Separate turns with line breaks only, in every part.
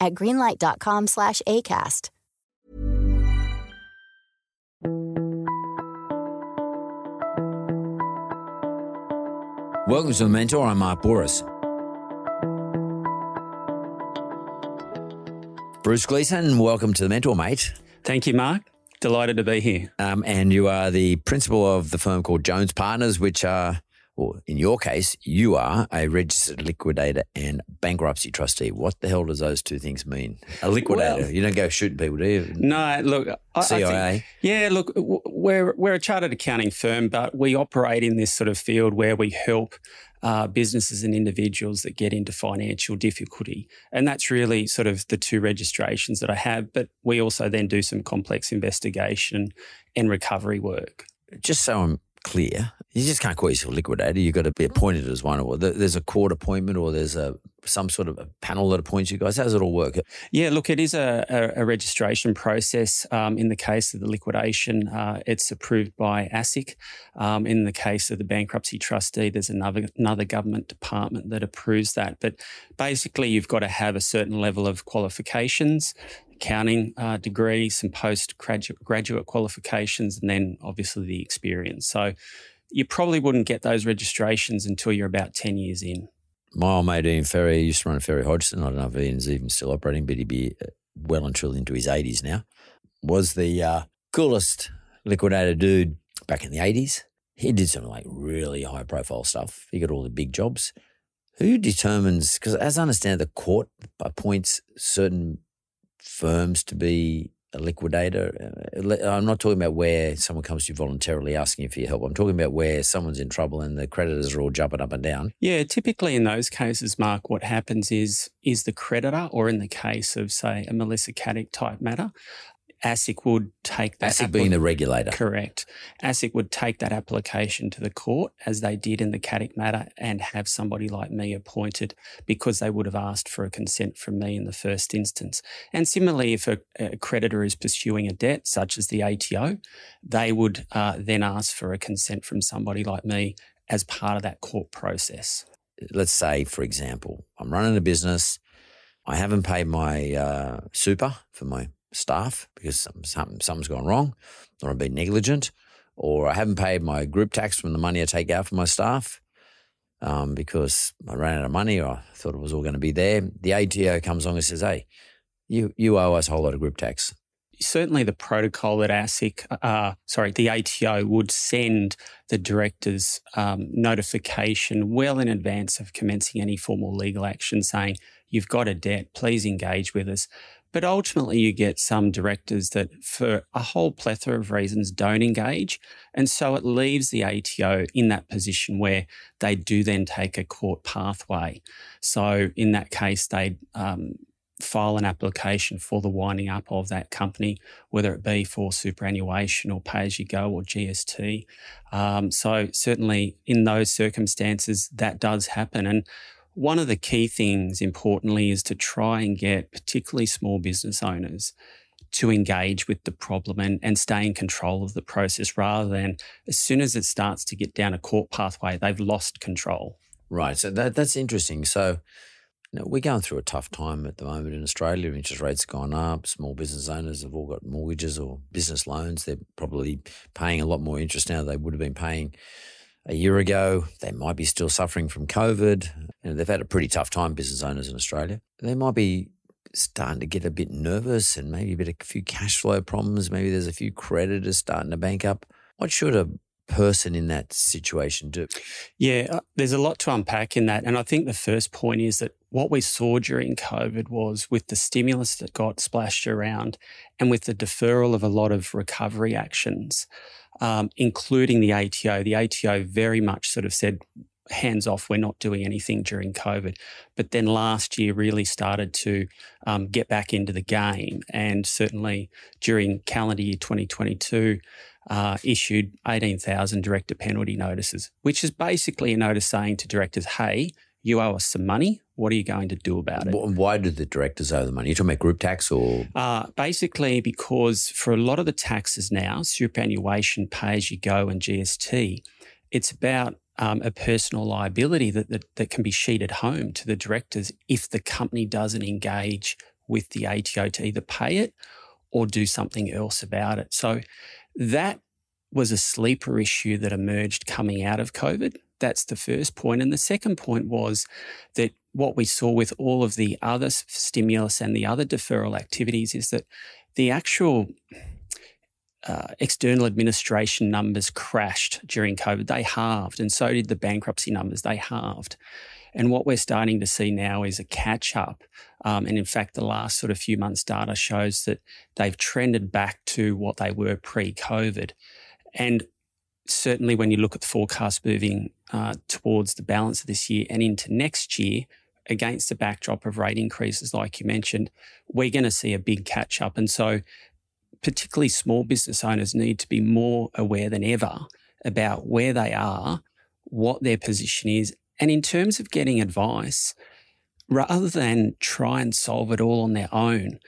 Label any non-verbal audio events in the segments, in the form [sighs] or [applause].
at greenlight.com slash ACAST.
Welcome to The Mentor. I'm Mark Bouris. Bruce Gleeson, welcome to The Mentor, mate.
Thank you, Mark. Delighted to be here.
Um, and you are the principal of the firm called Jones Partners, which are, or in your case, you are a registered liquidator and bankruptcy trustee. What the hell does those two things mean? A liquidator,
Well-
you don't go shooting people, do you?
No, look, I, I
CIA.
think, yeah, look, we're we're a chartered accounting firm, but we operate in this sort of field where we help uh, businesses and individuals that get into financial difficulty, and that's really sort of the two registrations that I have. But we also then do some complex investigation and recovery work.
Just so I'm clear, you just can't call yourself liquidator. You've got to be appointed as one, or there- there's a court appointment, or there's a some sort of a panel that appoints you guys. How does it all work?
Yeah, look, it is a, a, a registration process. Um, in the case of the liquidation, uh, it's approved by ASIC. Um, in the case of the bankruptcy trustee, there's another another government department that approves that. But basically, you've got to have a certain level of qualifications, accounting uh, degree, some postgraduate graduate qualifications, and then obviously the experience. So you probably wouldn't get those registrations until you're about ten years in.
My old mate Ian Ferrier used to run a Ferrier Hodgson. I don't know if Ian's even still operating, but he'd be uh, well and truly into his 80s now. Was the uh, coolest liquidator dude back in the 80s. He did some like really high profile stuff. He got all the big jobs. Who determines, because as I understand, the court appoints certain firms to be a liquidator. Uh, I'm not talking about where someone comes to you voluntarily asking you for your help. I'm talking about where someone's in trouble and the creditors are all jumping up and down.
Yeah, typically in those cases, Mark, what happens is is the creditor, or in the case of say a Melissa Caddick type matter, ASIC would take that.
ASIC being the regulator.
Correct. ASIC would take that application to the court as they did in the Caddick matter and have somebody like me appointed because they would have asked for a consent from me in the first instance. And similarly, if a, a creditor is pursuing a debt, such as the ATO, they would uh, then ask for a consent from somebody like me as part of that court process.
let's say, for example, I'm running a business. I haven't paid my uh, super for my staff because something, something's gone wrong, or I've been negligent, or I haven't paid my group tax from the money I take out for my staff um, because I ran out of money or I thought it was all going to be there. The ATO comes along and says, hey, you, you owe us a whole lot of group tax.
certainly the protocol that ASIC, uh, sorry, the ATO would send the directors um, notification well in advance of commencing any formal legal action saying, you've got a debt, please engage with us. But ultimately, you get some directors that, for a whole plethora of reasons, don't engage. And so it leaves the ATO in that position where they do then take a court pathway. So in that case, they um, file an application for the winding up of that company, whether it be for superannuation or pay as you go or GST. Um, so, certainly in those circumstances, that does happen. And one of the key things, importantly, is to try and get particularly small business owners to engage with the problem and, and stay in control of the process rather than as soon as it starts to get down a court pathway, they've lost control.
Right. So that, that's interesting. So you know, we're going through a tough time at the moment in Australia. Interest rates have gone up. Small business owners have all got mortgages or business loans. They're probably paying a lot more interest now than they would have been paying a year ago. They might be still suffering from COVID. You know, they've had a pretty tough time, business owners in Australia. They might be starting to get a bit nervous and maybe a bit of a few cash flow problems. Maybe there's a few creditors starting to bank up. What should a person in that situation do?
Yeah, uh, there's a lot to unpack in that. And I think the first point is that what we saw during COVID was with the stimulus that got splashed around and with the deferral of a lot of recovery actions, um, including the ATO, the ATO very much sort of said, hands off, we're not doing anything during COVID. But then last year really started to um, get back into the game. And certainly during calendar year 2022, uh, issued 18,000 director penalty notices, which is basically a notice saying to directors, hey, you owe us some money. What are you going to do about it?
Why do the directors owe the money? You're talking about group tax or?
Uh, basically, because for a lot of the taxes now, superannuation, pay as you go, and GST, it's about um, a personal liability that, that, that can be sheeted home to the directors if the company doesn't engage with the ATO to either pay it or do something else about it. So that was a sleeper issue that emerged coming out of COVID. That's the first point. And the second point was that what we saw with all of the other stimulus and the other deferral activities is that the actual uh, external administration numbers crashed during COVID. They halved, and so did the bankruptcy numbers. They halved. And what we're starting to see now is a catch up. Um, and in fact, the last sort of few months' data shows that they've trended back to what they were pre COVID. And certainly when you look at the forecast moving uh, towards the balance of this year and into next year, against the backdrop of rate increases, like you mentioned, we're going to see a big catch up. And so, particularly small business owners need to be more aware than ever about where they are, what their position is, and in terms of getting advice, rather than try and solve it all on their own,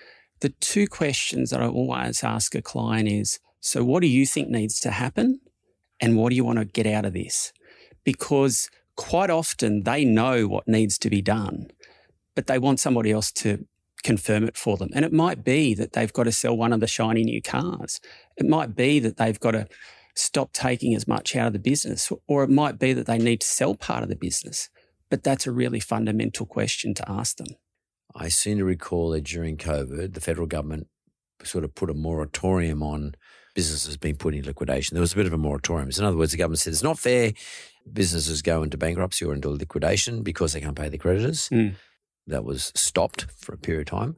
the two questions that I always ask a client is so, what do you think needs to happen? And what do you want to get out of this? Because quite often they know what needs to be done, but they want somebody else to confirm it for them. And it might be that they've got to sell one of the shiny new cars. It might be that they've got to stop taking as much out of the business, or it might be that they need to sell part of the business. But that's a really fundamental question to ask them.
I seem to recall that during COVID, the federal government sort of put a moratorium on businesses being put in liquidation. There was a bit of a moratorium. In other words, the government said it's not fair businesses go into bankruptcy or into liquidation because they can't pay their creditors. Mm. That was stopped for a period of time.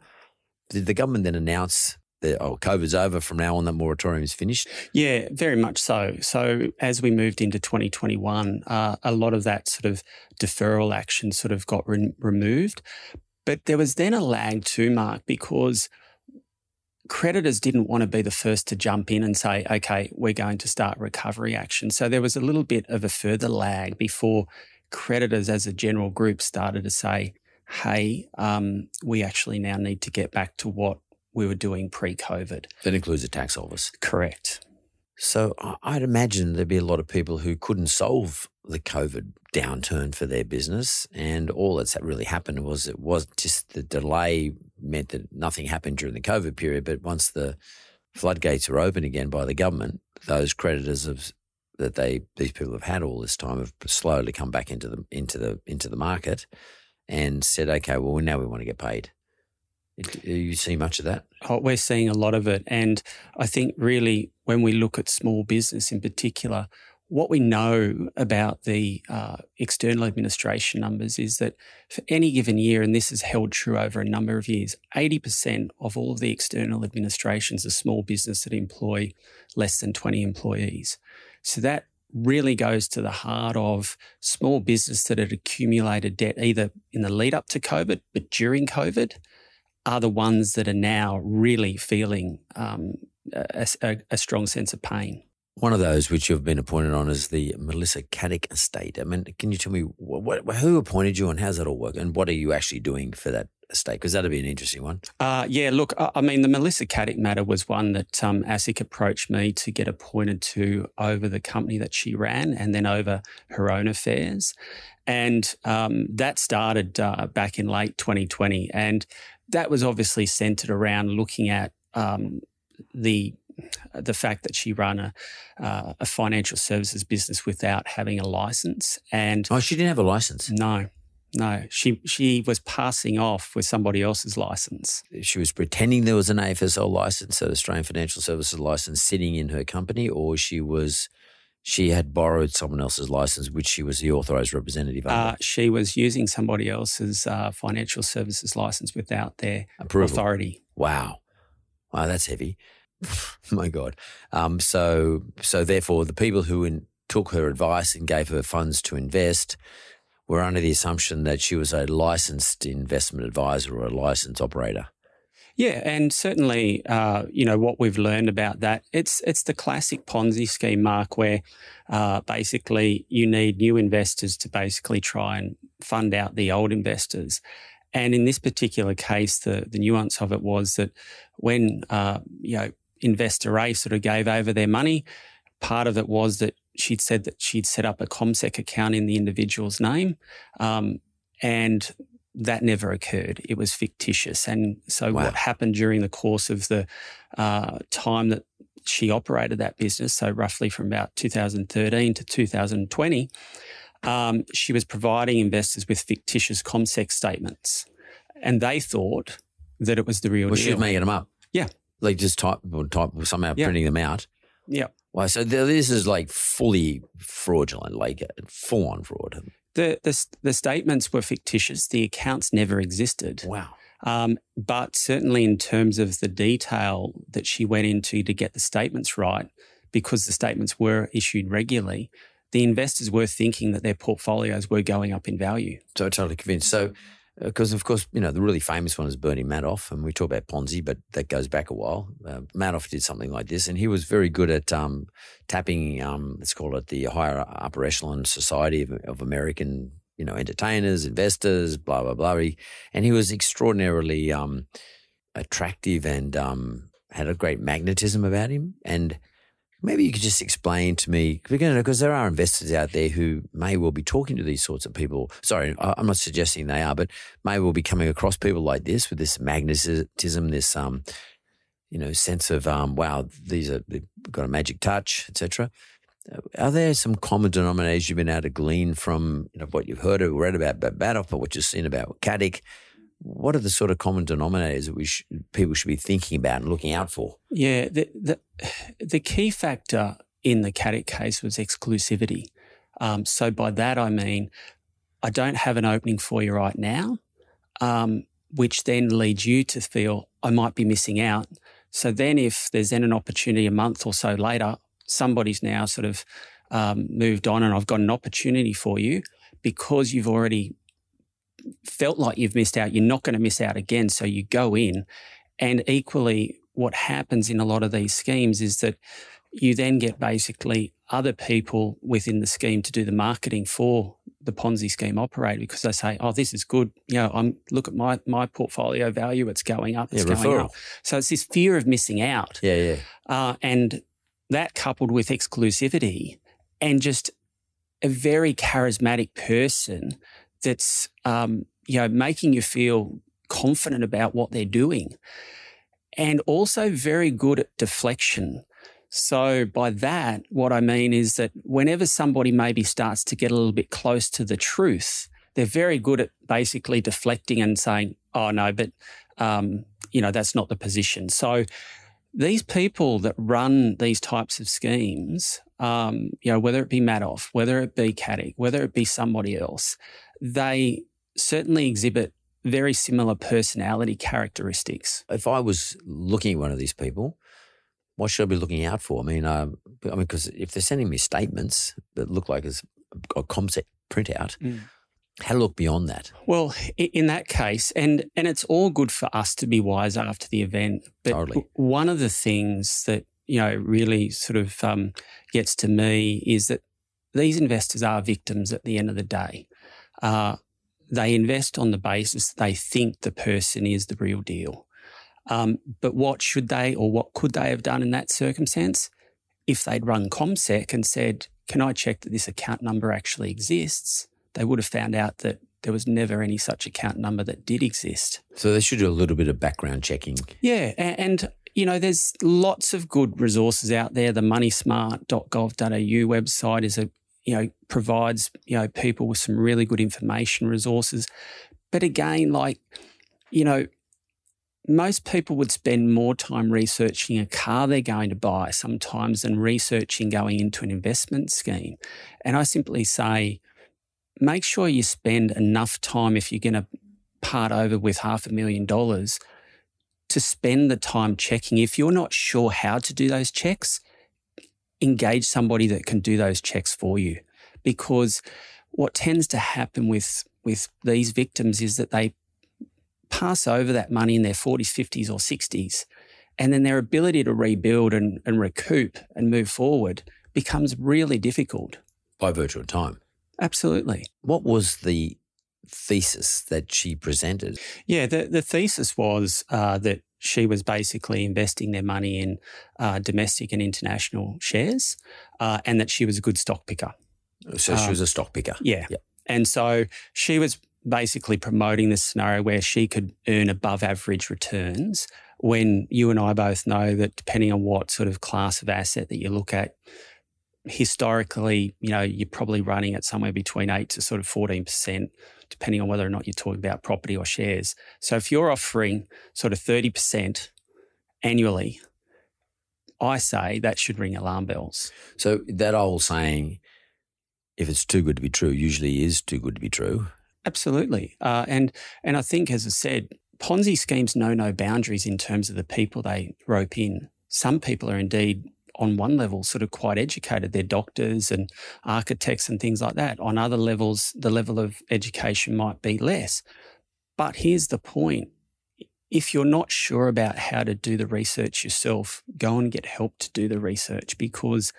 Did the government then announce that, oh, COVID's over from now on, that moratorium is finished?
Yeah, very much so. So as we moved into 2021, uh, a lot of that sort of deferral action sort of got re- removed. But there was then a lag too, Mark, because creditors didn't want to be the first to jump in and say, okay, we're going to start recovery action. So there was a little bit of a further lag before creditors as a general group started to say, hey, um, we actually now need to get back to what we were doing pre COVID.
That includes the tax office.
Correct.
So I'd imagine there'd be a lot of people who couldn't solve the COVID downturn for their business. And all that's really happened was it was just the delay meant that nothing happened during the COVID period. But once the floodgates are open again by the government, those creditors have that they these people have had all this time have slowly come back into the into the into the market and said, okay, well now we want to get paid. Do you see much of that?
Oh, we're seeing a lot of it. And I think really when we look at small business in particular, what we know about the uh, external administration numbers is that for any given year, and this is held true over a number of years, 80% of all of the external administrations are small business that employ less than 20 employees. So that really goes to the heart of small business that had accumulated debt either in the lead up to COVID, but during COVID are the ones that are now really feeling um, a, a, a, strong sense of pain.
One of those which you've been appointed on is the Melissa Caddick estate. I mean, can you tell me what, what, who appointed you and how's that all work? And what are you actually doing for that estate? Because that'd be an interesting one.
Uh, yeah, look, I mean, the Melissa Caddick matter was one that um, ASIC approached me to get appointed to over the company that she ran and then over her own affairs. And um, that started uh, back in late 2020. And that was obviously centered around looking at um, the the fact that she ran a, uh, a financial services business without having a license. And
oh, she didn't have a license.
No, No, she she was passing off with somebody else's license.
She was pretending there was an AFSL license, an Australian Financial Services license, sitting in her company, or she was she had borrowed someone else's license, which she was the authorised representative under.
Uh, she was using somebody else's uh, financial services license without their
Approval.
authority.
Wow, wow, that's heavy. [laughs] My God. Um, so so therefore, the people who in, took her advice and gave her funds to invest were under the assumption that she was a licensed investment advisor or a licensed operator.
Yeah, and certainly, uh, you know what we've learned about that. It's it's the classic Ponzi scheme, Mark, where uh, basically you need new investors to basically try and fund out the old investors. And in this particular case, the the nuance of it was that when uh, you know investor A sort of gave over their money, part of it was that she'd said that she'd set up a CommSec account in the individual's name, um, and that never occurred. It was fictitious. And so
Wow.
what happened during the course of the uh, time that she operated that business, so roughly from about 2013 to 2020, um, she was providing investors with fictitious CommSec statements. And they thought that it was the real
Well, she
deal.
was making them up.
Yeah.
Like just type, or type somehow
Yeah.
printing them out.
yeah.
Wow. So this is like fully fraudulent, like full on fraud.
The, the, the statements were fictitious. The accounts never existed.
Wow.
Um, but certainly in terms of the detail that she went into to get the statements right, because the statements were issued regularly, the investors were thinking that their portfolios were going up in value.
So totally convinced. So, because of course, you know, the really famous one is Bernie Madoff, and we talk about Ponzi, but that goes back a while. Uh, Madoff did something like this, and he was very good at um, tapping, um, let's call it the higher upper echelon society of, of American, you know, entertainers, investors, blah, blah, blah. And he was extraordinarily um, attractive and um, had a great magnetism about him. And Maybe you could just explain to me, because there are investors out there who may well be talking to these sorts of people. Sorry, I'm not suggesting they are, but may well be coming across people like this with this magnetism, this um, you know, sense of um, wow, these are they've got a magic touch, etc. Are there some common denominators you've been able to glean from you know, what you've heard or read about Madoff or what you've seen about Caddick? What are the sort of common denominators that we sh- people should be thinking about and looking out for?
Yeah, the the, the key factor in the Caddick case was exclusivity. Um, so by that I mean, I don't have an opening for you right now, um, which then leads you to feel I might be missing out. So then, if there's then an opportunity a month or so later, somebody's now sort of um, moved on, and I've got an opportunity for you because you've already felt like you've missed out. You're not going to miss out again. So you go in, and equally, what happens in a lot of these schemes is that you then get basically other people within the scheme to do the marketing for the Ponzi scheme operator because they say, "Oh, this is good. You know, I'm look at my my portfolio value; it's going up. It's
Yeah,
going
referral.
up." So it's this fear of missing out,
Yeah, yeah.
uh, and that coupled with exclusivity and just a very charismatic person that's um, you know making you feel confident about what they're doing, and also very good at deflection. So by that, what I mean is that whenever somebody maybe starts to get a little bit close to the truth, they're very good at basically deflecting and saying, "Oh no, but um, you know that's not the position." So these people that run these types of schemes, um, you know, whether it be Madoff, whether it be Caddick, whether it be somebody else, they certainly exhibit very similar personality characteristics.
if I was looking at one of these people, what should I be looking out for? I mean, uh, I mean, because if they're sending me statements that look like it's a CommSec printout,
Mm.
how to look beyond that?
Well, in that case, and and it's all good for us to be wise after the event, but
Totally.
one of the things that you know really sort of um, gets to me is that these investors are victims at the end of the day. Uh, they invest on the basis they think the person is the real deal. Um, but what should they or what could they have done in that circumstance? If they'd run CommSec and said, Can I check that this account number actually exists? They would have found out that there was never any such account number that did exist.
So they should do a little bit of background checking.
Yeah, a- and, you know, there's lots of good resources out there. The moneysmart.gov.au website is a you know, provides, you know, people with some really good information resources. But again, like, you know, most people would spend more time researching a car they're going to buy sometimes than researching going into an investment scheme. And I simply say, make sure you spend enough time if you're going to part over with half a million dollars to spend the time checking. If you're not sure how to do those checks, engage somebody that can do those checks for you. Because what tends to happen with, with these victims is that they pass over that money in their 40s, 50s, or 60s. And then their ability to rebuild and, and recoup and move forward becomes really difficult.
By virtue of time.
Absolutely.
What was the thesis that she presented?
Yeah, the, the thesis was uh, that she was basically investing their money in uh, domestic and international shares uh, and that she was a good stock picker.
So she was um, a stock picker.
Yeah. Yep. And so she was basically promoting this scenario where she could earn above average returns when you and I both know that depending on what sort of class of asset that you look at, historically, you know, you're probably running at somewhere between 8 to sort of 14%, depending on whether or not you're talking about property or shares. So if you're offering sort of 30% annually, I say that should ring alarm bells.
So that old saying, if it's too good to be true, usually is too good to be true.
Absolutely. Uh, and and I think, as I said, Ponzi schemes know no boundaries in terms of the people they rope in. Some people are indeed on one level sort of quite educated. They're doctors and architects and things like that. On other levels, the level of education might be less. But here's the point. If you're not sure about how to do the research yourself, go and get help to do the research because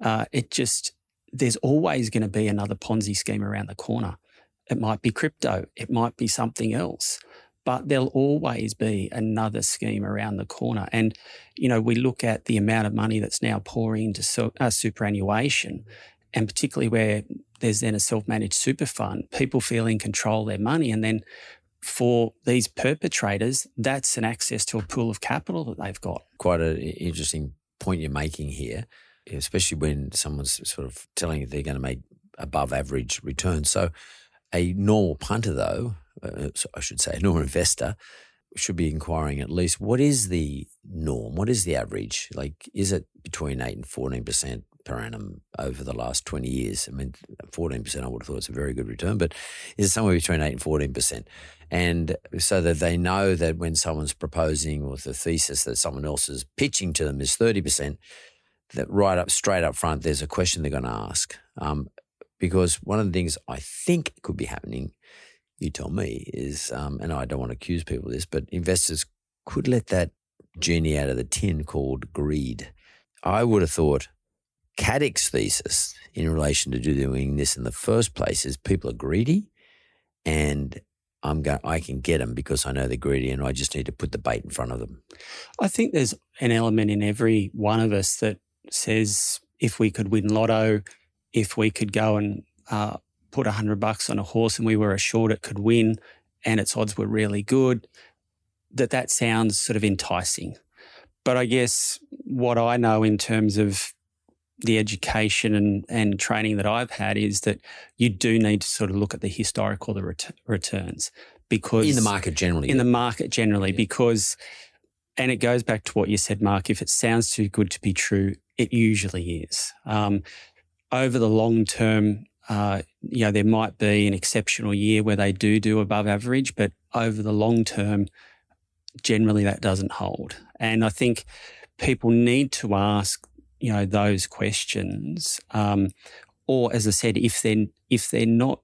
uh, it just, there's always going to be another Ponzi scheme around the corner. It might be crypto, it might be something else but there'll always be another scheme around the corner. And, you know, we look at the amount of money that's now pouring into su- uh, superannuation, and particularly where there's then a self managed super fund, people feel in control of their money. And then for these perpetrators, that's an access to a pool of capital that they've got.
Quite an interesting point you're making here, especially when someone's sort of telling you they're going to make above average returns. So, a normal punter, though, uh, I should say, normal investor, should be inquiring at least what is the norm? What is the average? Like, is it between 8 and 14% per annum over the last 20 years? I mean, 14% I would have thought it's a very good return, but is it somewhere between 8 and 14%? And so that they know that when someone's proposing or the thesis that someone else is pitching to them is 30%, that right up, straight up front, there's a question they're going to ask. Um, because one of the things I think could be happening, you tell me, is, um, and I don't want to accuse people of this, but investors could let that genie out of the tin called greed. I would have thought Caddick's thesis in relation to doing this in the first place is people are greedy and I'm going, I can get them because I know they're greedy and I just need to put the bait in front of them.
I think there's an element in every one of us that says if we could win lotto, if we could go and uh, put a hundred bucks on a horse and we were assured it could win and its odds were really good, that that sounds sort of enticing. But I guess what I know in terms of the education and, and training that I've had is that you do need to sort of look at the historical the ret- returns because
in the market generally,
in yeah. the market generally, yeah. because and it goes back to what you said, Mark. If it sounds too good to be true, it usually is. Um, over the long term, uh, you know, there might be an exceptional year where they do do above average, but over the long term, generally that doesn't hold. And I think people need to ask, you know, those questions. Um, or as I said, if they're, if they're not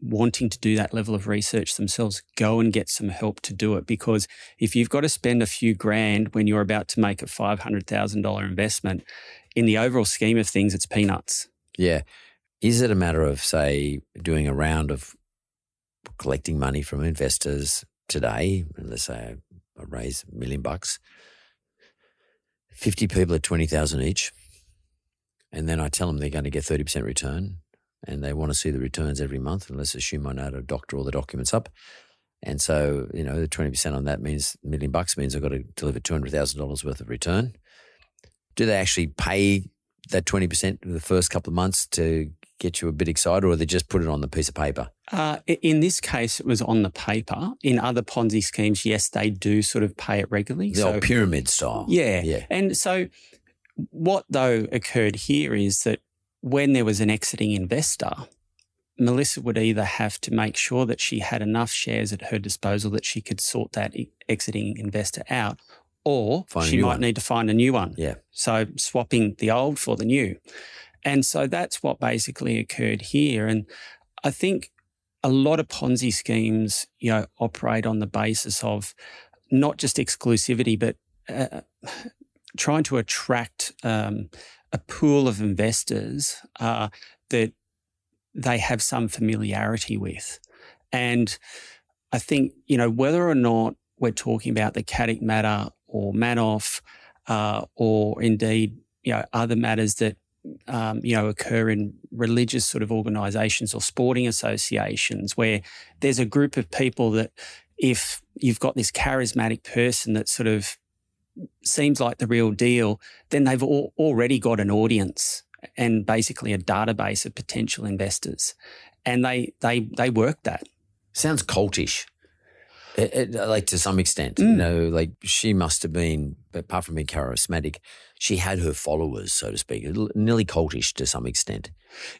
wanting to do that level of research themselves, go and get some help to do it. Because if you've got to spend a few grand when you're about to make a $500,000 investment, in the overall scheme of things, it's peanuts.
Yeah. Is it a matter of, say, doing a round of collecting money from investors today? Let's say I raise a million bucks, 50 people at 20,000 each. And then I tell them they're going to get 30% return and they want to see the returns every month. And let's assume I know how to doctor all the documents up. And so, you know, the 20% on that means a million bucks means I've got to deliver $200,000 worth of return. Do they actually pay that 20% the first couple of months to get you a bit excited, or they just put it on the piece of paper?
Uh, in this case, it was on the paper. In other Ponzi schemes, yes, they do sort of pay it regularly.
The so, old pyramid style.
Yeah. Yeah. And so what, though, occurred here is that when there was an exiting investor, Melissa would either have to make sure that she had enough shares at her disposal that she could sort that exiting investor out, or find she might one. need to find a new one.
Yeah.
So swapping the old for the new. And so that's what basically occurred here. And I think a lot of Ponzi schemes, you know, operate on the basis of not just exclusivity, but uh, [sighs] trying to attract um, a pool of investors uh, that they have some familiarity with. And I think, you know, whether or not we're talking about the Caddick matter or Madoff, uh, or indeed, you know, other matters that, um, you know, occur in religious sort of organizations or sporting associations where there's a group of people that if you've got this charismatic person that sort of seems like the real deal, then they've already got an audience and basically a database of potential investors, and they they they work that.
Sounds cultish. It, it, like to some extent, mm. you know, like she must have been, apart from being charismatic, she had her followers, so to speak, nearly cultish to some extent.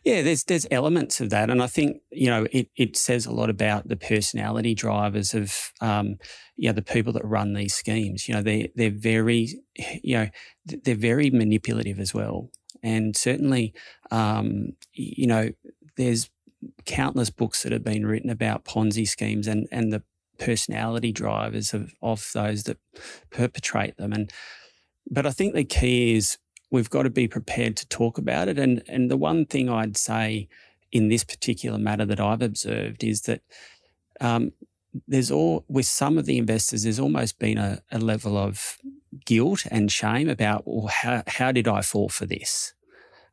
Yeah, there's there's elements of that, and I think you know it it says a lot about the personality drivers of um, you know the people that run these schemes. You know, they they're very you know they're very manipulative as well. And certainly, um, you know, there's countless books that have been written about Ponzi schemes and, and the personality drivers of, of those that perpetrate them. And but I think the key is we've got to be prepared to talk about it. And and the one thing I'd say in this particular matter that I've observed is that um, there's all with some of the investors, there's almost been a, a level of guilt and shame about, well, how, how did I fall for this?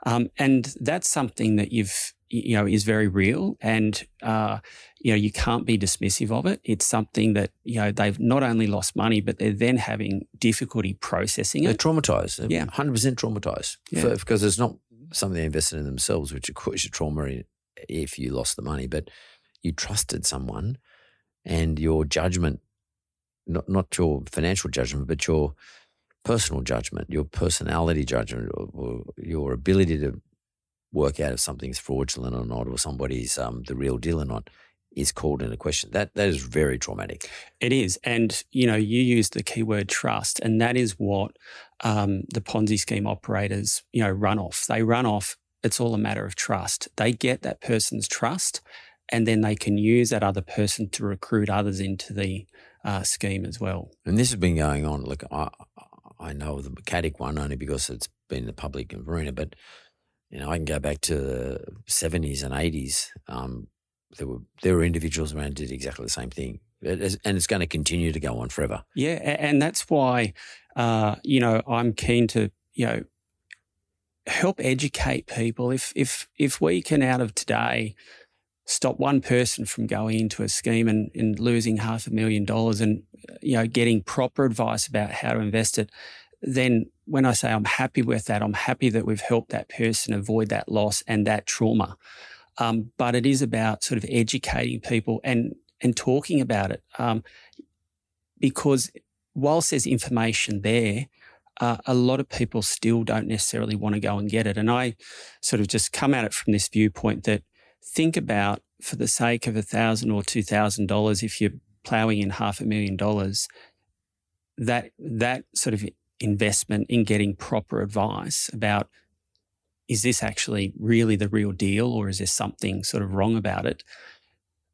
Um, and that's something that you've, you know, is very real. And, uh, you know, you can't be dismissive of it. It's something that, you know, they've not only lost money, but they're then having difficulty processing
it. They're traumatized. They're yeah. 100% traumatized. Yeah. For, because it's not something they invested in themselves, which of course your trauma if you lost the money, but you trusted someone and your judgment not not your financial judgment, but your personal judgment, your personality judgment, or, or your ability to work out if something's fraudulent or not, or somebody's um, the real deal or not, is called into question. That that is very traumatic.
It is, and you know, you use the keyword trust, and that is what um, the Ponzi scheme operators, you know, run off. They run off. It's all a matter of trust. They get that person's trust, and then they can use that other person to recruit others into the uh, scheme as well.
And this has been going on. Look, I, I know the Caddick one only because it's been the public arena, but you know I can go back to the seventies and eighties. Um, there were there were individuals around did exactly the same thing, and it's going to continue to go on forever.
Yeah, and that's why uh, you know I'm keen to you know help educate people. If if if we can out of today stop one person from going into a scheme and, and losing half a million dollars and you know getting proper advice about how to invest it then when i say i'm happy with that i'm happy that we've helped that person avoid that loss and that trauma. Um, but it is about sort of educating people and and talking about it um, because whilst there's information there uh, a lot of people still don't necessarily want to go and get it. And i sort of just come at it from this viewpoint that think about for the sake of a thousand or two thousand dollars, if you're ploughing in half a million dollars, that that sort of investment in getting proper advice about is this actually really the real deal or is there something sort of wrong about it?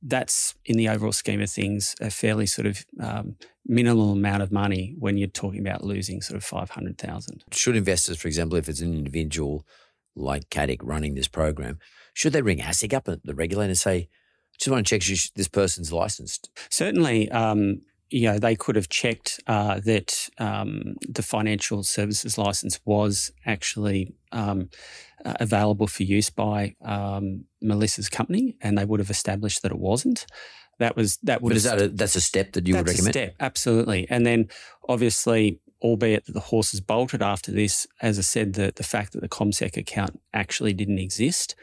That's in the overall scheme of things a fairly sort of um, minimal amount of money when you're talking about losing sort of five hundred thousand.
Should investors, for example, if it's an individual like Caddick running this program, should they ring ASIC up at the regulator and say, just want to check this person's licensed?
Certainly. Um, you know, they could have checked uh, that um, the financial services license was actually um, uh, available for use by um, Melissa's company, and they would have established that it wasn't. That was that would.
But is that a, that's a step that you would recommend?
step, absolutely. And then obviously, albeit that the horses bolted after this, as I said, the, the fact that the CommSec account actually didn't exist.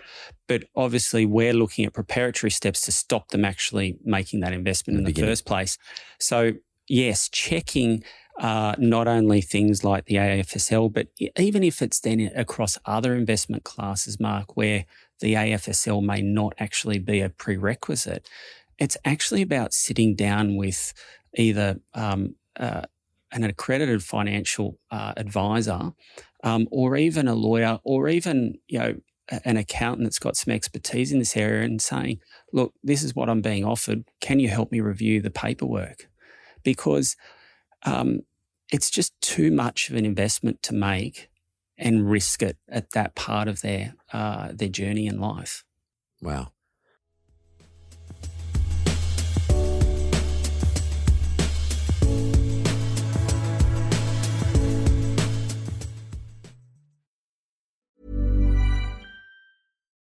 But obviously, we're looking at preparatory steps to stop them actually making that investment in the, in the first place. So, yes, checking uh, not only things like the AFSL, but even if it's then across other investment classes, Mark, where the AFSL may not actually be a prerequisite, it's actually about sitting down with either um, uh, an accredited financial uh, advisor, um, or even a lawyer, or even you know an accountant that's got some expertise in this area, and saying, "Look, this is what I'm being offered. Can you help me review the paperwork?" Because um, it's just too much of an investment to make and risk it at that part of their uh, their journey in life.
Wow.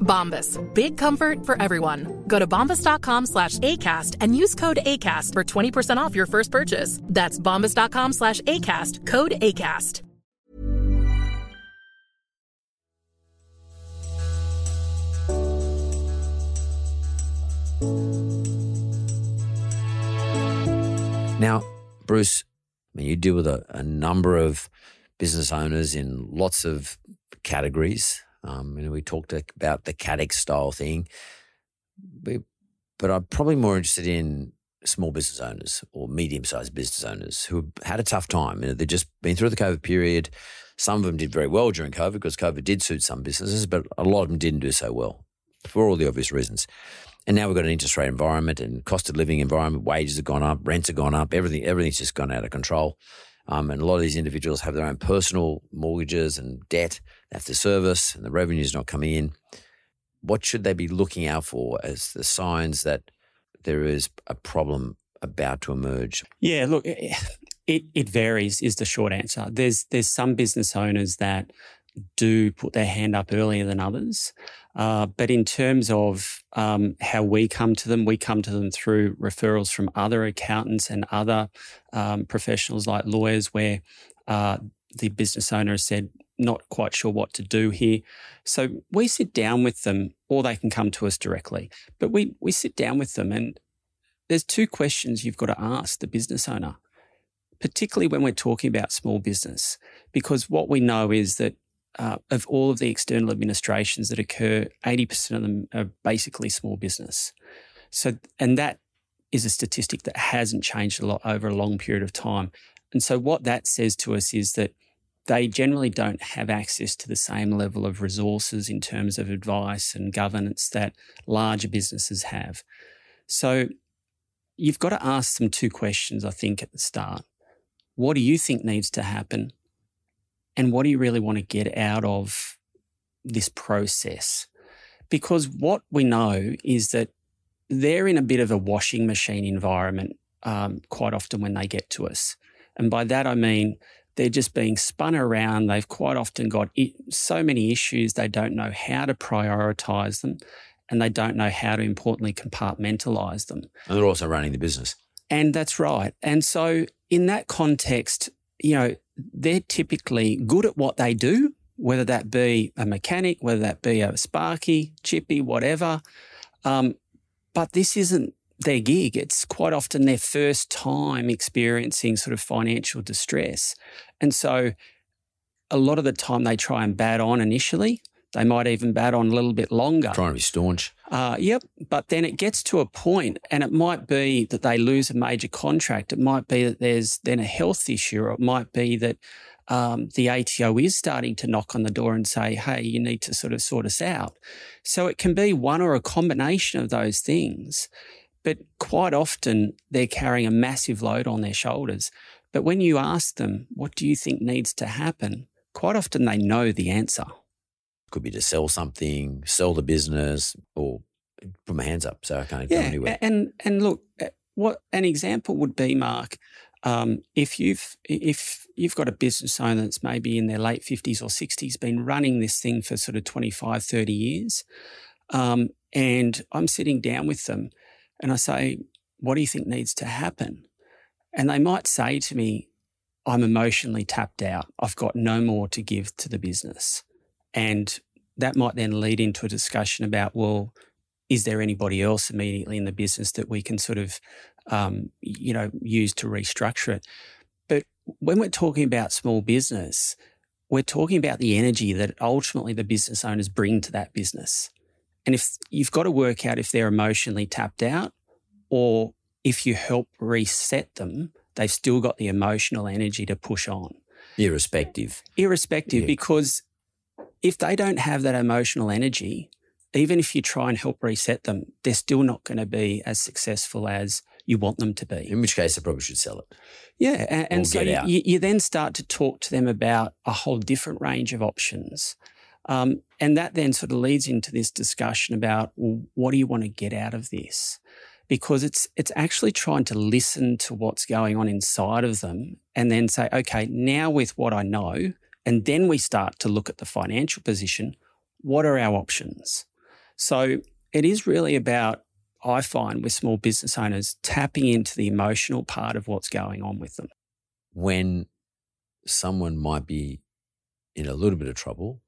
Bombas. Big comfort for everyone. Go to bombas.com slash ACAST and use code ACAST for 20% off your first purchase. That's bombas.com slash ACAST. Code ACAST.
Now, Bruce, I mean, you deal with a, a number of business owners in lots of categories. Um, you know, we talked about the Caddick style thing, but I'm probably more interested in small business owners or medium sized business owners who have had a tough time. You know, they've just been through the COVID period. Some of them did very well during COVID because COVID did suit some businesses, but a lot of them didn't do so well for all the obvious reasons. And now we've got an interest rate environment and cost of living environment. Wages have gone up, rents have gone up, everything everything's just gone out of control. Um, and a lot of these individuals have their own personal mortgages and debt to service, and the revenue is not coming in. What should they be looking out for as the signs that there is a problem about to emerge?
Yeah, look, it, it varies. Is the short answer. There's there's some business owners that do put their hand up earlier than others. Uh, but in terms of um, how we come to them, we come to them through referrals from other accountants and other um, professionals like lawyers, where uh, the business owner has said, not quite sure what to do here. So we sit down with them, or they can come to us directly. But we, we sit down with them, and there's two questions you've got to ask the business owner, particularly when we're talking about small business, because what we know is that uh, of all of the external administrations that occur, 80% of them are basically small business. So, and that is a statistic that hasn't changed a lot over a long period of time. And so, what that says to us is that they generally don't have access to the same level of resources in terms of advice and governance that larger businesses have. So, you've got to ask them two questions, I think, at the start. What do you think needs to happen? and what do you really want to get out of this process? Because what we know is that they're in a bit of a washing machine environment um, quite often when they get to us. And by that, I mean they're just being spun around. They've quite often got so many issues, they don't know how to prioritize them and they don't know how to importantly compartmentalize them.
And they're also running the business.
And that's right. And so, in that context, you know, they're typically good at what they do, whether that be a mechanic, whether that be a Sparky, Chippy, whatever. Um, but this isn't their gig. It's quite often their first time experiencing sort of financial distress. And so a lot of the time they try and bat on initially. They might even bat on a little bit longer.
Trying to be staunch.
Uh, yep. But then it gets to a point, and it might be that they lose a major contract. It might be that there's then a health issue, or it might be that um, the ATO is starting to knock on the door and say, hey, you need to sort of sort us out. So it can be one or a combination of those things. But quite often they're carrying a massive load on their shoulders. But when you ask them, what do you think needs to happen? Quite often they know the answer.
Could be to sell something, sell the business, or put my hands up so I can't go
Yeah,
anywhere.
and and look, uh, what an example would be, Mark, um, if you've if you've got a business owner that's maybe in their late fifties or sixties, been running this thing for sort of 25, 30 years, um, and I'm sitting down with them, and I say, "What do you think needs to happen?" And they might say to me, "I'm emotionally tapped out. I've got no more to give to the business," and that might then lead into a discussion about, well, is there anybody else immediately in the business that we can sort of, um, you know, use to restructure it? But when we're talking about small business, we're talking about the energy that ultimately the business owners bring to that business. And if you've got to work out if they're emotionally tapped out or if you help reset them, they've still got the emotional energy to push on
Irrespective.
irrespective
Yeah.
because if they don't have that emotional energy, even if you try and help reset them, they're still not going to be as successful as you want them to be.
In which case, I probably should sell it.
Yeah. And, and so
get
you,
out.
you, you then start to talk to them about a whole different range of options. Um, and that then sort of leads into this discussion about well, what do you want to get out of this? Because it's it's actually trying to listen to what's going on inside of them and then say, okay, now with what I know, and then we start to look at the financial position, what are our options? So it is really about, I find with small business owners, tapping into the emotional part of what's going on with them.
When someone might be in a little bit of trouble,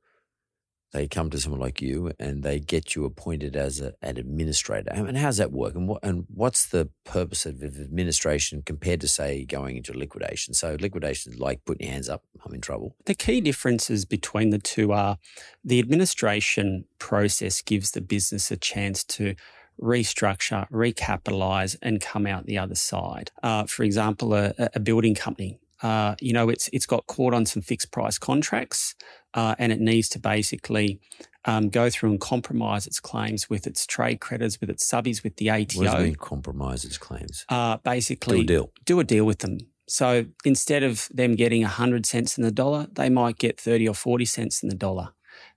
they come to someone like you and they get you appointed as a, an administrator. And how's that work? And what and what's the purpose of administration compared to say going into liquidation? So liquidation is like putting your hands up, I'm in trouble.
The key differences between the two are the administration process gives the business a chance to restructure, recapitalize, and come out the other side. Uh, for example, a, a building company. Uh, you know, it's it's got caught on some fixed price contracts, uh, and it needs to basically um, go through and compromise its claims with its trade creditors, with its subbies, with the ATO.
What does it mean compromise its claims?
Uh, basically,
Do a deal.
do a deal with them. So instead of them getting 100 cents in the dollar, they might get 30 or 40 cents in the dollar.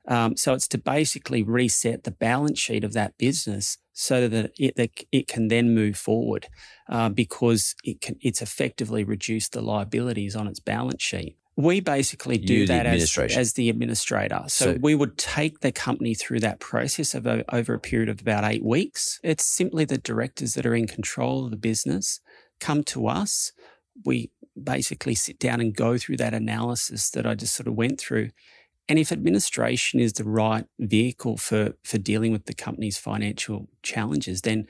Um, so it's to basically reset the balance sheet of that business so that it, that it can then move forward uh, because it can, it's effectively reduced the liabilities on its balance sheet. We basically do
You,
that as, as the administrator. So,
So-
we would take the company through that process of a, over a period of about eight weeks. It's simply the directors that are in control of the business come to us. We basically sit down and go through that analysis that I just sort of went through. And if administration is the right vehicle for, for dealing with the company's financial challenges, then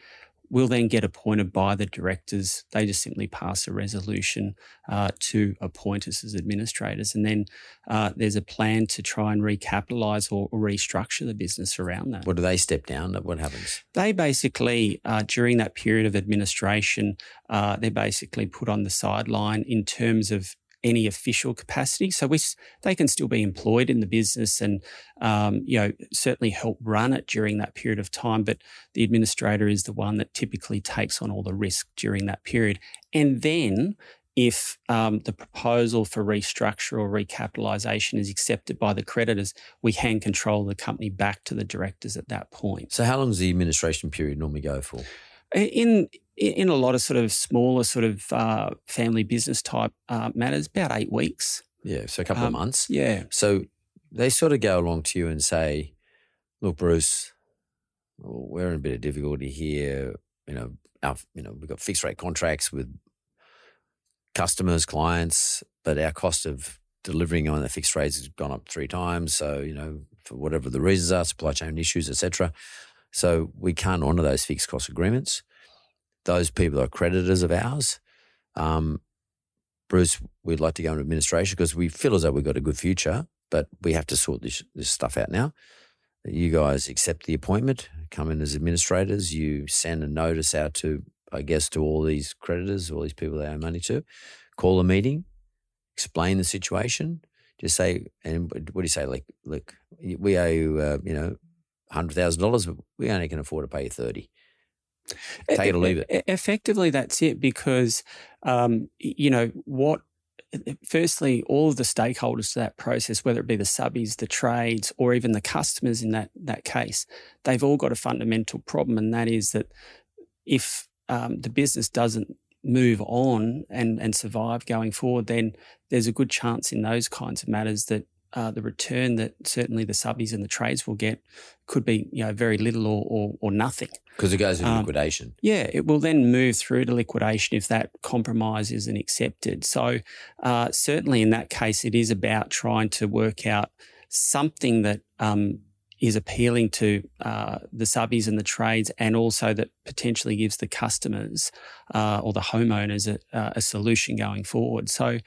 we'll then get appointed by the directors. They just simply pass a resolution uh, to appoint us as administrators. And then uh, there's a plan to try and recapitalise or, or restructure the business around that.
What do they step down? What happens?
They basically, uh, during that period of administration, uh, they're basically put on the sideline in terms of any official capacity. So we, they can still be employed in the business and, um, you know, certainly help run it during that period of time. But the administrator is the one that typically takes on all the risk during that period. And then if um, the proposal for restructure or recapitalisation is accepted by the creditors, we hand control the company back to the directors at that point.
So how long does the administration period normally go for?
in in a lot of sort of smaller sort of uh, family business type uh, matters, about eight weeks.
Yeah, so a couple of
Um,
months.
Yeah,
So they sort of go along to you and say, "Look, Bruce, we're in a bit of difficulty here. You know, our, you know, we've got fixed rate contracts with customers, clients, but our cost of delivering on the fixed rates has gone up three times. So you know, for whatever the reasons are, supply chain issues, etc. So we can't honour those fixed cost agreements. Those people are creditors of ours. Um, Bruce, we'd like to go into administration because we feel as though we've got a good future, but we have to sort this, this stuff out now. you guys accept the appointment, come in as administrators, you send a notice out to, I guess, to all these creditors, all these people they owe money to, call a meeting, explain the situation, just say, and what do you say? Like, look, we owe you, uh, you know, hundred thousand dollars, but we only can afford to pay you thirty. Take it or leave it.
Effectively, that's it. Because um, you know what firstly, all of the stakeholders to that process, whether it be the subbies, the trades, or even the customers in that that case, they've all got a fundamental problem, and that is that if um, the business doesn't move on and and survive going forward, then there's a good chance in those kinds of matters that uh, the return that certainly the subbies and the trades will get could be you know very little or or, or nothing
because it goes into
Um,
liquidation.
yeah, it will then move through to liquidation if that compromise isn't accepted. So, uh, certainly in that case, it is about trying to work out something that um, is appealing to uh, the subbies and the trades, and also that potentially gives the customers uh, or the homeowners a, a solution going forward. So,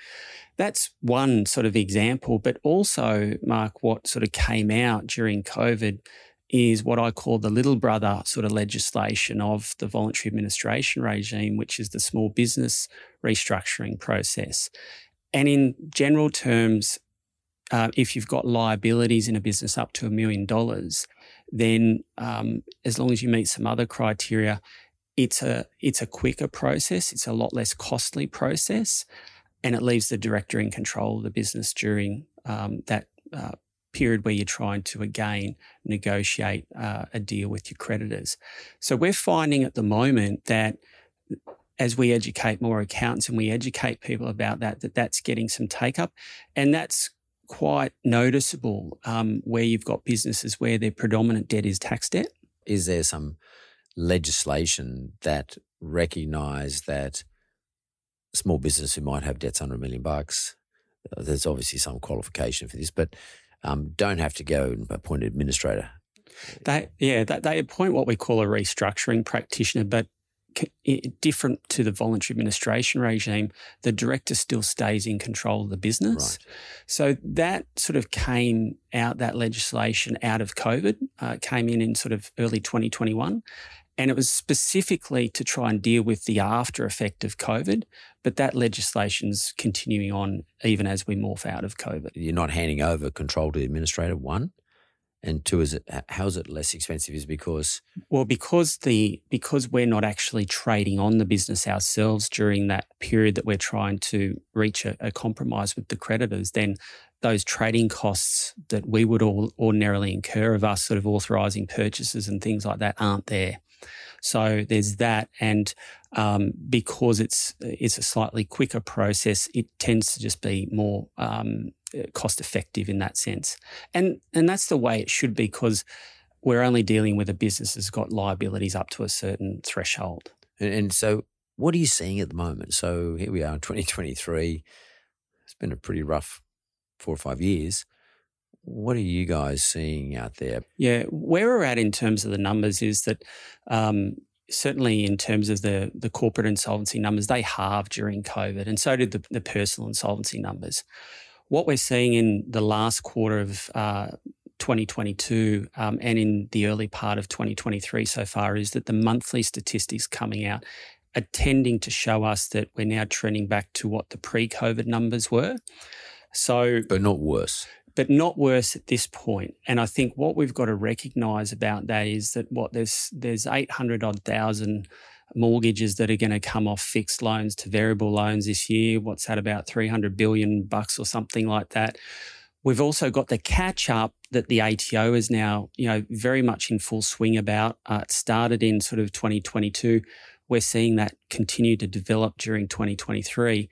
that's one sort of example. But also, Mark, what sort of came out during COVID is what I call the little brother sort of legislation of the voluntary administration regime, which is the small business restructuring process. And in general terms, uh, if you've got liabilities in a business up to a million dollars, then um, as long as you meet some other criteria, it's a it's a quicker process. It's a lot less costly process, and it leaves the director in control of the business during um, that uh, period where you're trying to again negotiate uh, a deal with your creditors. So we're finding at the moment that as we educate more accountants and we educate people about that, that that's getting some take up, and that's quite noticeable um, where you've got businesses where their predominant debt is tax debt.
Is there some legislation that recognise that small business who might have debts under a million bucks, uh, there's obviously some qualification for this, but um, don't have to go and appoint an administrator.
They, yeah, they, they appoint what we call a restructuring practitioner, but different to the voluntary administration regime, the director still stays in control of the business.
Right.
So that sort of came out, that legislation out of COVID, uh, came in in sort of early 2021. And it was specifically to try and deal with the after effect of COVID. But that legislation's continuing on even as we morph out of COVID.
You're not handing over control to the administrator, one. And two, is it how is it less expensive? Is because
Well, because the because we're not actually trading on the business ourselves during that period that we're trying to reach a, a compromise with the creditors, then those trading costs that we would all ordinarily incur of us sort of authorising purchases and things like that aren't there. So there's that, and um, because it's it's a slightly quicker process, it tends to just be more um, cost effective in that sense, and and that's the way it should be because we're only dealing with a business that's got liabilities up to a certain threshold.
and, and so what are you seeing at the moment? So here we are in 2023. It's been a pretty rough four or five years. What are you guys seeing out there?
Yeah, where we're at in terms of the numbers is that um, certainly in terms of the the corporate insolvency numbers, they halved during COVID, and so did the, the personal insolvency numbers. What we're seeing in the last quarter of uh, 2022 um, and in the early part of 2023 so far is that the monthly statistics coming out are tending to show us that we're now trending back to what the pre-COVID numbers were. So
But not worse.
But not worse at this point. And I think what we've got to recognise about that is that what there's there's eight hundred odd thousand mortgages that are going to come off fixed loans to variable loans this year. What's that about three hundred billion bucks or something like that? We've also got the catch up that the ATO is now, you know, very much in full swing about. Uh, it started in sort of 2022. We're seeing that continue to develop during 2023.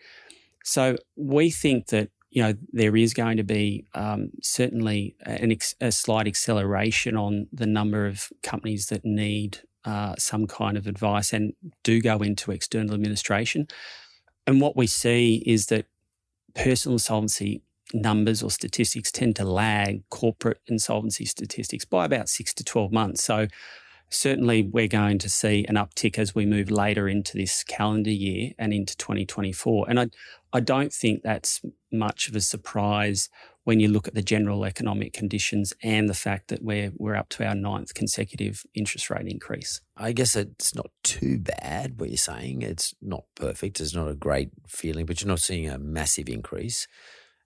So we think that you know there is going to be um, certainly ex- a slight acceleration on the number of companies that need uh, some kind of advice and do go into external administration. And what we see is that personal insolvency numbers or statistics tend to lag corporate insolvency statistics by about six to 12 months. So certainly we're going to see an uptick as we move later into this calendar year and into 2024. And I, I don't think that's much of a surprise when you look at the general economic conditions and the fact that we're we're up to our ninth consecutive interest rate increase.
I guess it's not too bad what you're saying. It's not perfect. It's not a great feeling, but you're not seeing a massive increase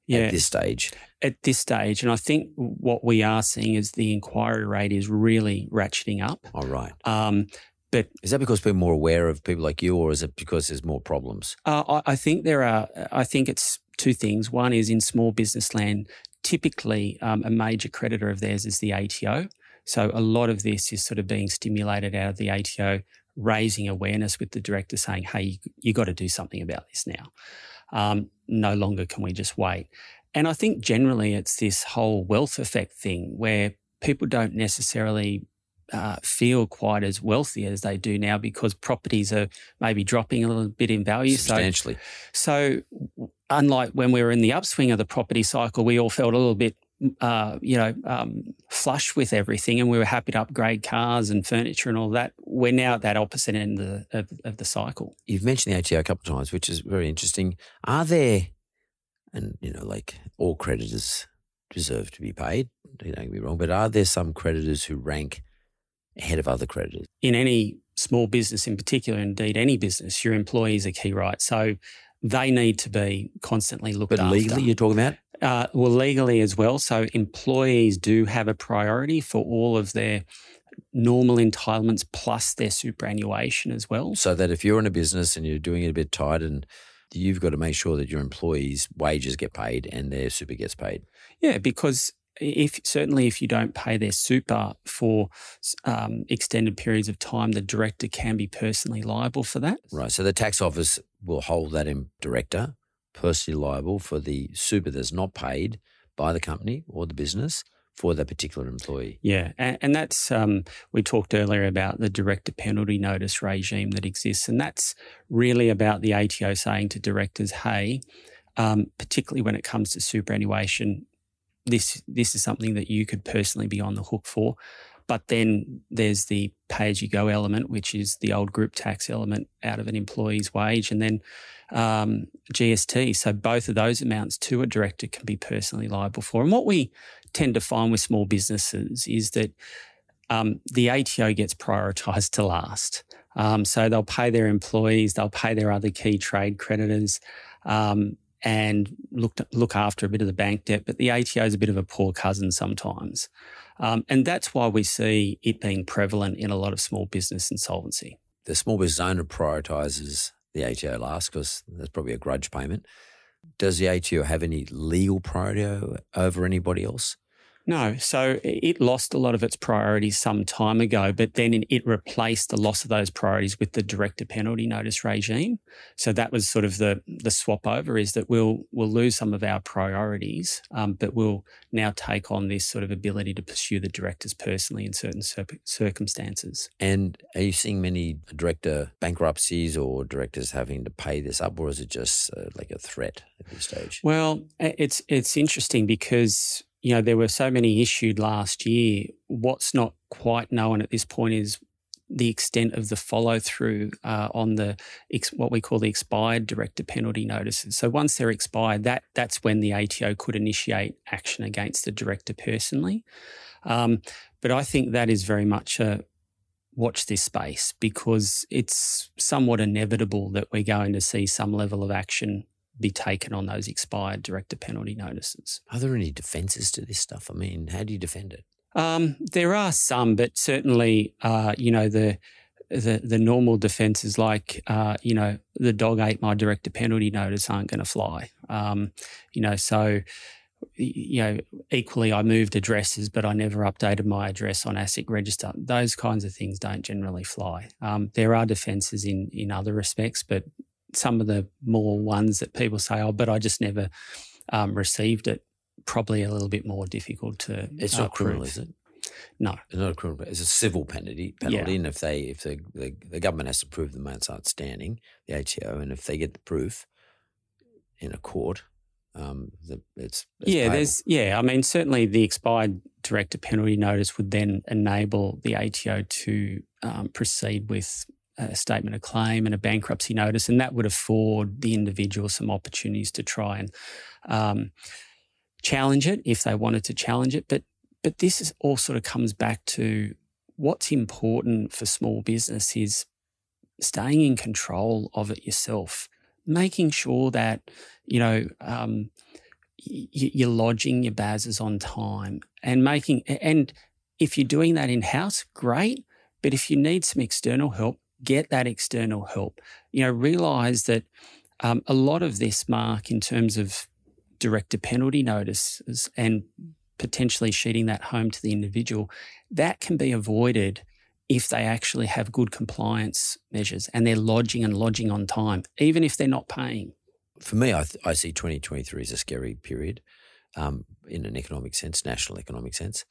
Yeah.
at this stage.
At this stage, and I think what we are seeing is the inquiry rate is really ratcheting up.
All right.
Um, but
Is that because people are more aware of people like you, or is it because there's more problems?
Uh, I, I think there are. I think it's two things. One is in small business land. Typically, um, a major creditor of theirs is the ATO. So a lot of this is sort of being stimulated out of the ATO, raising awareness with the director, saying, "Hey, you, you got to do something about this now. Um, no longer can we just wait." And I think generally it's this whole wealth effect thing where people don't necessarily uh, feel quite as wealthy as they do now because properties are maybe dropping a little bit in value. So,
Substantially.
so unlike when we were in the upswing of the property cycle, we all felt a little bit, uh, you know, um, flush with everything, and we were happy to upgrade cars and furniture and all that. We're now at that opposite end of the, of, of the cycle.
You've mentioned the ATO a couple of times, which is very interesting. Are there, and you know, like all creditors deserve to be paid, don't get me wrong, but are there some creditors who rank ahead of other creditors?
in any small business in particular, indeed any business, your employees are key, right? So they need to be constantly looked
But
after.
legally, you're talking about?
Uh, well, legally as well. So employees do have a priority for all of their normal entitlements plus their superannuation as well.
So that if you're in a business and you're doing it a bit tight and you've got to make sure that your employees' wages get paid and their super gets paid.
Yeah, because if certainly if you don't pay their super for um, extended periods of time, the director can be personally liable for that.
Right. So the tax office will hold that director personally liable for the super that's not paid by the company or the business for that particular employee.
Yeah, and, and that's um, we talked earlier about the director penalty notice regime that exists, and that's really about the ATO saying to directors, "Hey, um, particularly when it comes to superannuation, this this is something that you could personally be on the hook for." But then there's the pay as you go element, which is the old group tax element out of an employee's wage, and then um, GST. So both of those amounts to a director can be personally liable for. And what we tend to find with small businesses is that um, the ATO gets prioritised to last. Um, so they'll pay their employees, they'll pay their other key trade creditors, um, and look look after a bit of the bank debt. But the ATO is a bit of a poor cousin sometimes, um, and that's why we see it being prevalent in a lot of small business insolvency.
The small business owner prioritises the ATO last because there's probably a grudge payment. Does the ATO have any legal priority over anybody else?
No, so it lost a lot of its priorities some time ago, but then it replaced the loss of those priorities with the director penalty notice regime. So that was sort of the the swap over is that we'll we'll lose some of our priorities, um, but we'll now take on this sort of ability to pursue the directors personally in certain cir- circumstances.
And are you seeing many director bankruptcies or directors having to pay this up, or is it just uh, like a threat at this stage?
Well, it's it's interesting because you know there were so many issued last year. What's not quite known at this point is the extent of the follow through uh, on the ex- what we call the expired director penalty notices. So once they're expired, that that's when the ATO could initiate action against the director personally. Um, but I think that is very much a watch this space because it's somewhat inevitable that we're going to see some level of action be taken on those expired director penalty notices.
Are there any defences to this stuff? I mean, how do you defend it?
Um, there are some, but certainly, uh, you know, the the the normal defences like, uh, you know, the dog ate my director penalty notice aren't going to fly. Um, you know, so you know, equally, I moved addresses, but I never updated my address on ASIC register. Those kinds of things don't generally fly. Um, there are defences in in other respects, but some of the more ones that people say, "Oh, but I just never um, received it," probably a little bit more difficult to.
It's
uh,
not criminal,
prove.
is it?
No.
It's not a criminal. It's a civil penalty. Penalty,
Yeah.
and if they, if the, the the government has to prove the man's outstanding, the ATO, and if they get the proof in a court, um, the, it's, it's
yeah,
payable.
there's yeah. I mean, certainly the expired director penalty notice would then enable the ATO to um, proceed with a statement of claim and a bankruptcy notice, and that would afford the individual some opportunities to try and um, challenge it if they wanted to challenge it. But but this is all sort of comes back to what's important for small business is staying in control of it yourself, making sure that you know um, y- you're lodging your bases on time and making and if you're doing that in house, great. But if you need some external help, get that external help. You know, realize that um, a lot of this, Mark, in terms of director penalty notices and potentially sheeting that home to the individual, that can be avoided if they actually have good compliance measures and they're lodging and lodging on time, even if they're not paying.
For me, I, th- I see 2023 as a scary period um, in an economic sense, national economic sense.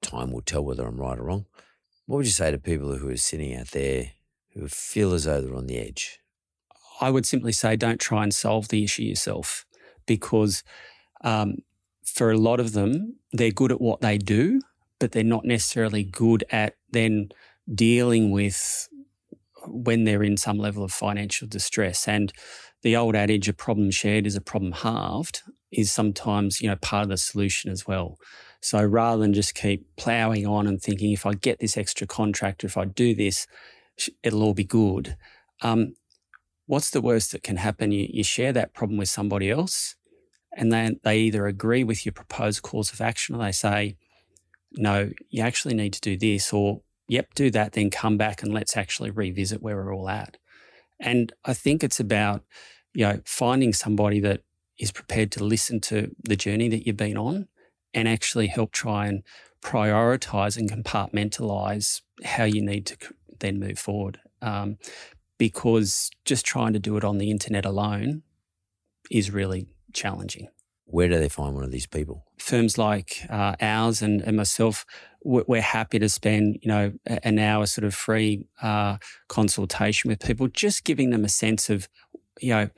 Time will tell whether I'm right or wrong. What would you say to people who are sitting out there who feel as though they're on the edge?
I would simply say don't try and solve the issue yourself because um, for a lot of them, they're good at what they do, but they're not necessarily good at then dealing with when they're in some level of financial distress. And the old adage, a problem shared is a problem halved, is sometimes, you know, part of the solution as well. So rather than just keep ploughing on and thinking, if I get this extra contractor, if I do this, it'll all be good. Um, what's the worst that can happen? You, you share that problem with somebody else, and then they either agree with your proposed course of action or they say, no, you actually need to do this, or yep, do that, then come back and let's actually revisit where we're all at. And I think it's about, you know, finding somebody that is prepared to listen to the journey that you've been on and actually help try and prioritize and compartmentalize how you need to then move forward. Um, because just trying to do it on the internet alone is really challenging.
Where do they find one of these people?
Firms like uh, ours and, and myself, we're happy to spend, you know, an hour sort of free uh, consultation with people, just giving them a sense of, you know,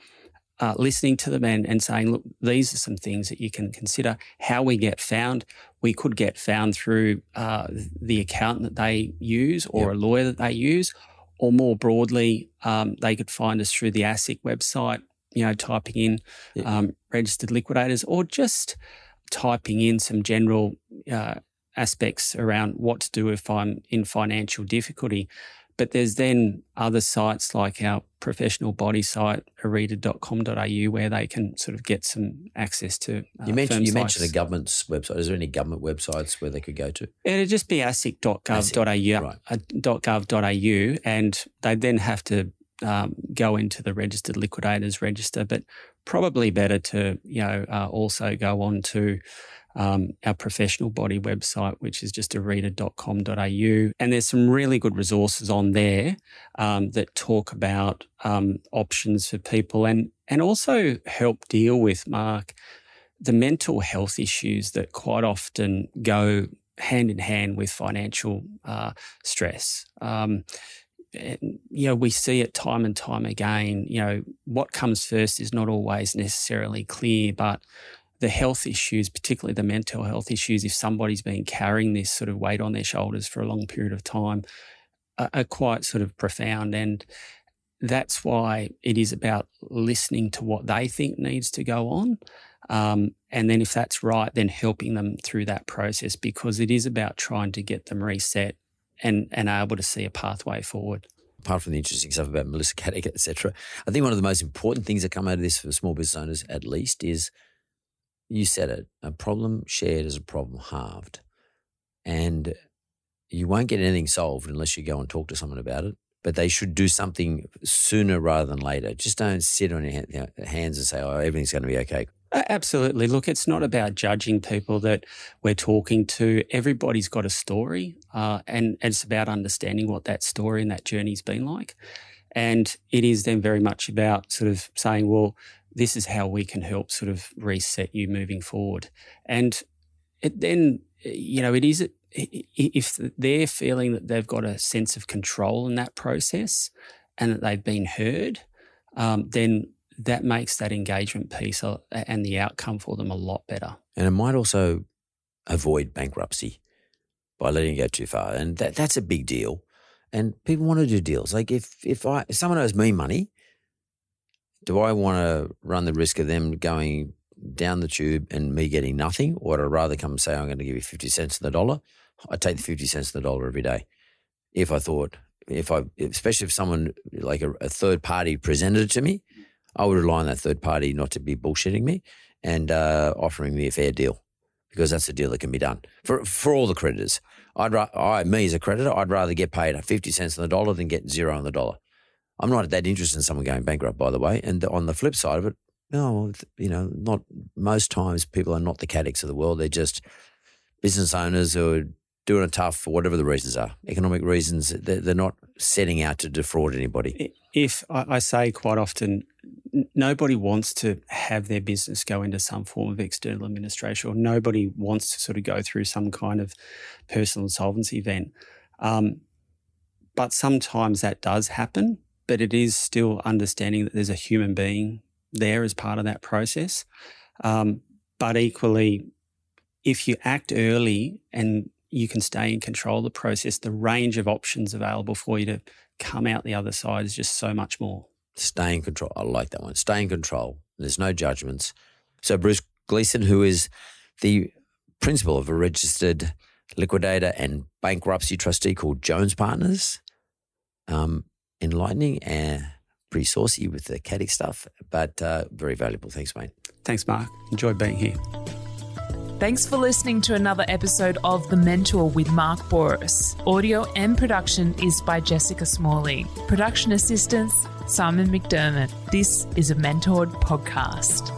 uh, listening to them and, and saying, look, these are some things that you can consider. How we get found, we could get found through uh, the accountant that they use or yep. a lawyer that they use, or more broadly, um, they could find us through the ASIC website, you know, typing in yep. um, registered liquidators or just typing in some general uh, aspects around what to do if I'm in financial difficulty. But there's then other sites like our professional body site, arita.com.au, where they can sort of get some access to. Uh,
you mentioned you mentioned
a
government's website. Is there any government websites where they could go to?
It'd just be asic.gov.au, right. uh, .gov.au, and they then have to um, go into the registered liquidators register. But probably better to you know uh, also go on to um, our professional body website, which is just arita.com.au. And there's some really good resources on there um, that talk about um, options for people and, and also help deal with, Mark, the mental health issues that quite often go hand in hand with financial uh, stress. Um, and, you know, we see it time and time again. You know, what comes first is not always necessarily clear, but the health issues, particularly the mental health issues, if somebody's been carrying this sort of weight on their shoulders for a long period of time, are, are quite sort of profound. And that's why it is about listening to what they think needs to go on. Um, and then if that's right, then helping them through that process because it is about trying to get them reset and, and able to see a pathway forward
apart from the interesting stuff about Melissa Caddick, etc., I think one of the most important things that come out of this for small business owners, at least, is you said it, a problem shared is a problem halved. And you won't get anything solved unless you go and talk to someone about it. But they should do something sooner rather than later. Just don't sit on your hands and say, oh, everything's going to be okay.
Absolutely. Look, it's not about judging people that we're talking to. Everybody's got a story, uh, and, and it's about understanding what that story and that journey's been like. And it is then very much about sort of saying, well, this is how we can help sort of reset you moving forward. And it then, you know, it is if they're feeling that they've got a sense of control in that process and that they've been heard, um, then that makes that engagement piece and the outcome for them a lot better.
And it might also avoid bankruptcy by letting it go too far. And that, that's a big deal. And people want to do deals. Like if, if I, if someone owes me money do I want to run the risk of them going down the tube and me getting nothing, or would I rather come and say, I'm going to give you 50 cents on the dollar? I'd take the 50 cents on the dollar every day. If I thought, if I, especially if someone like a, a third party presented it to me, I would rely on that third party not to be bullshitting me and uh, offering me a fair deal because that's a deal that can be done for for all the creditors. I'd ra- I me as a creditor, I'd rather get paid fifty cents on the dollar than get zero on the dollar. I'm not that interested in someone going bankrupt, by the way. And on the flip side of it, no, you know, not most times people are not the Caddicks of the world. They're just business owners who are doing it tough for whatever the reasons are, economic reasons. They're, not setting out to defraud anybody.
If I, I say quite often, nobody wants to have their business go into some form of external administration, or nobody wants to sort of go through some kind of personal insolvency event. Um, but sometimes that does happen, but it is still understanding that there's a human being there as part of that process. Um, but equally, if you act early and you can stay in control of the process, the range of options available for you to come out the other side is just so much more.
Stay in control. I like that one. Stay in control. There's no judgments. So Bruce Gleeson, who is the principal of a registered liquidator and bankruptcy trustee called Jones Partners, um, enlightening and pretty saucy with the caddy stuff, but uh, very valuable. Thanks, mate.
Thanks, Mark. Enjoyed being here.
Thanks for listening to another episode of The Mentor with Mark Bouris. Audio and production is by Jessica Smalley. Production assistance, Simon McDermott. This is a Mentored podcast.